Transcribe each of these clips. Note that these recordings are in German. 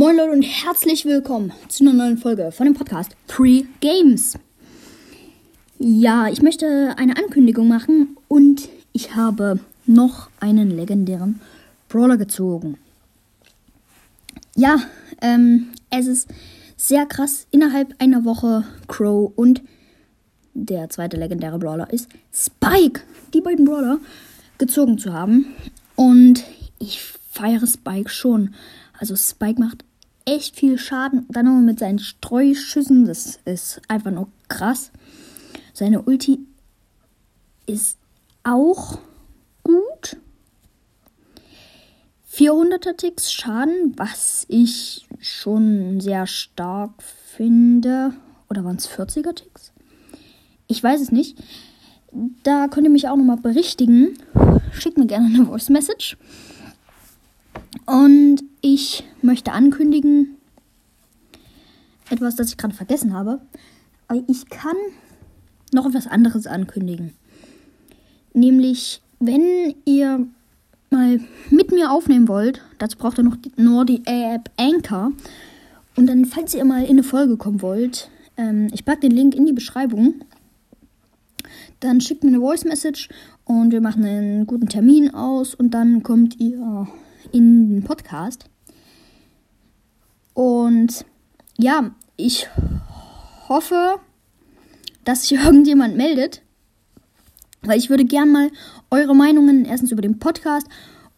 Moin Leute und herzlich willkommen zu einer neuen Folge von dem Podcast Pre Games. Ja, ich möchte eine Ankündigung machen und ich habe noch einen legendären Brawler gezogen. Ja, ähm, es ist sehr krass. Innerhalb einer Woche Crow und der zweite legendäre Brawler ist Spike. Die beiden Brawler gezogen zu haben. Und ich feiere Spike schon. Also Spike macht echt viel Schaden. Dann noch mit seinen Streuschüssen. Das ist einfach nur krass. Seine Ulti ist auch gut. 400er Ticks Schaden, was ich schon sehr stark finde. Oder waren es 40er Ticks? Ich weiß es nicht. Da könnt ihr mich auch nochmal berichtigen. Schickt mir gerne eine Voice Message. Und ich möchte ankündigen, etwas, das ich gerade vergessen habe. Aber ich kann noch etwas anderes ankündigen. Nämlich, wenn ihr mal mit mir aufnehmen wollt, dazu braucht ihr noch die, nur die App Anchor. Und dann, falls ihr mal in eine Folge kommen wollt, ähm, ich packe den Link in die Beschreibung. Dann schickt mir eine Voice Message und wir machen einen guten Termin aus und dann kommt ihr in den Podcast. Und ja, ich hoffe, dass sich irgendjemand meldet, weil ich würde gern mal eure Meinungen erstens über den Podcast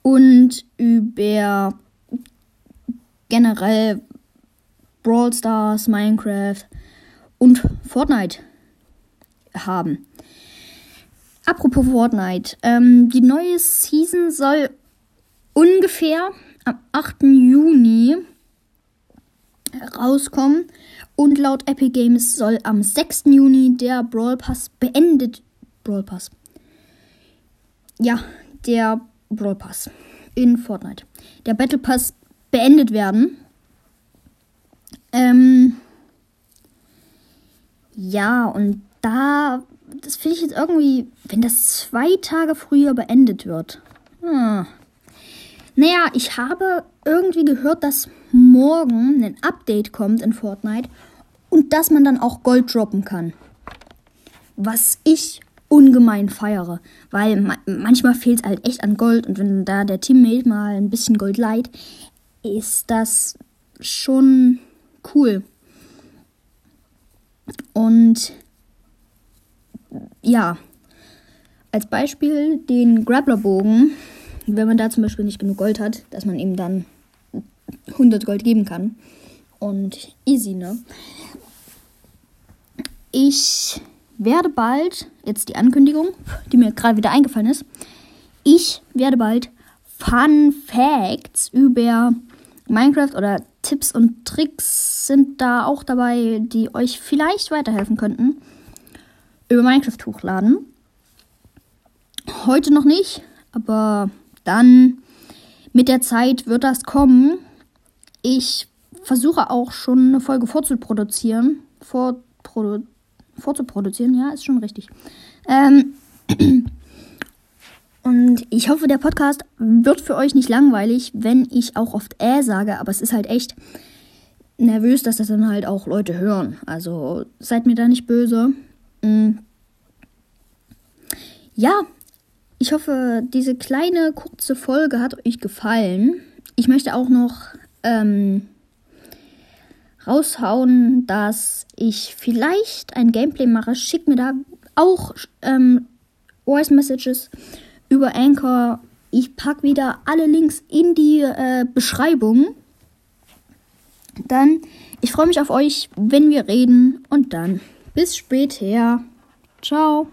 und über generell Brawl Stars, Minecraft und Fortnite haben. Apropos Fortnite, ähm, die neue Season soll ungefähr am 8. Juni rauskommen. Und laut Epic Games soll am 6. Juni der Brawl Pass beendet. Brawl Pass. Ja, der Brawl Pass in Fortnite. Der Battle Pass beendet werden. Ähm. Ja, und da. Das finde ich jetzt irgendwie. Wenn das zwei Tage früher beendet wird. Hm, naja, ich habe irgendwie gehört, dass morgen ein Update kommt in Fortnite und dass man dann auch Gold droppen kann. Was ich ungemein feiere, weil ma manchmal fehlt es halt echt an Gold und wenn da der Teammate mal ein bisschen Gold leiht, ist das schon cool. Und ja, als Beispiel den Grapplerbogen wenn man da zum Beispiel nicht genug Gold hat, dass man ihm dann 100 Gold geben kann. Und easy, ne? Ich werde bald, jetzt die Ankündigung, die mir gerade wieder eingefallen ist, ich werde bald Fun Facts über Minecraft oder Tipps und Tricks sind da auch dabei, die euch vielleicht weiterhelfen könnten, über Minecraft hochladen. Heute noch nicht, aber dann mit der Zeit wird das kommen. Ich versuche auch schon eine Folge vorzuproduzieren. Vorprodu vorzuproduzieren, ja, ist schon richtig. Ähm, und ich hoffe, der Podcast wird für euch nicht langweilig, wenn ich auch oft äh sage, aber es ist halt echt nervös, dass das dann halt auch Leute hören. Also seid mir da nicht böse. Mhm. Ja, ich hoffe, diese kleine kurze Folge hat euch gefallen. Ich möchte auch noch ähm, raushauen, dass ich vielleicht ein Gameplay mache. Schickt mir da auch ähm, Voice Messages über Anchor. Ich packe wieder alle Links in die äh, Beschreibung. Dann, ich freue mich auf euch, wenn wir reden. Und dann bis später. Ciao.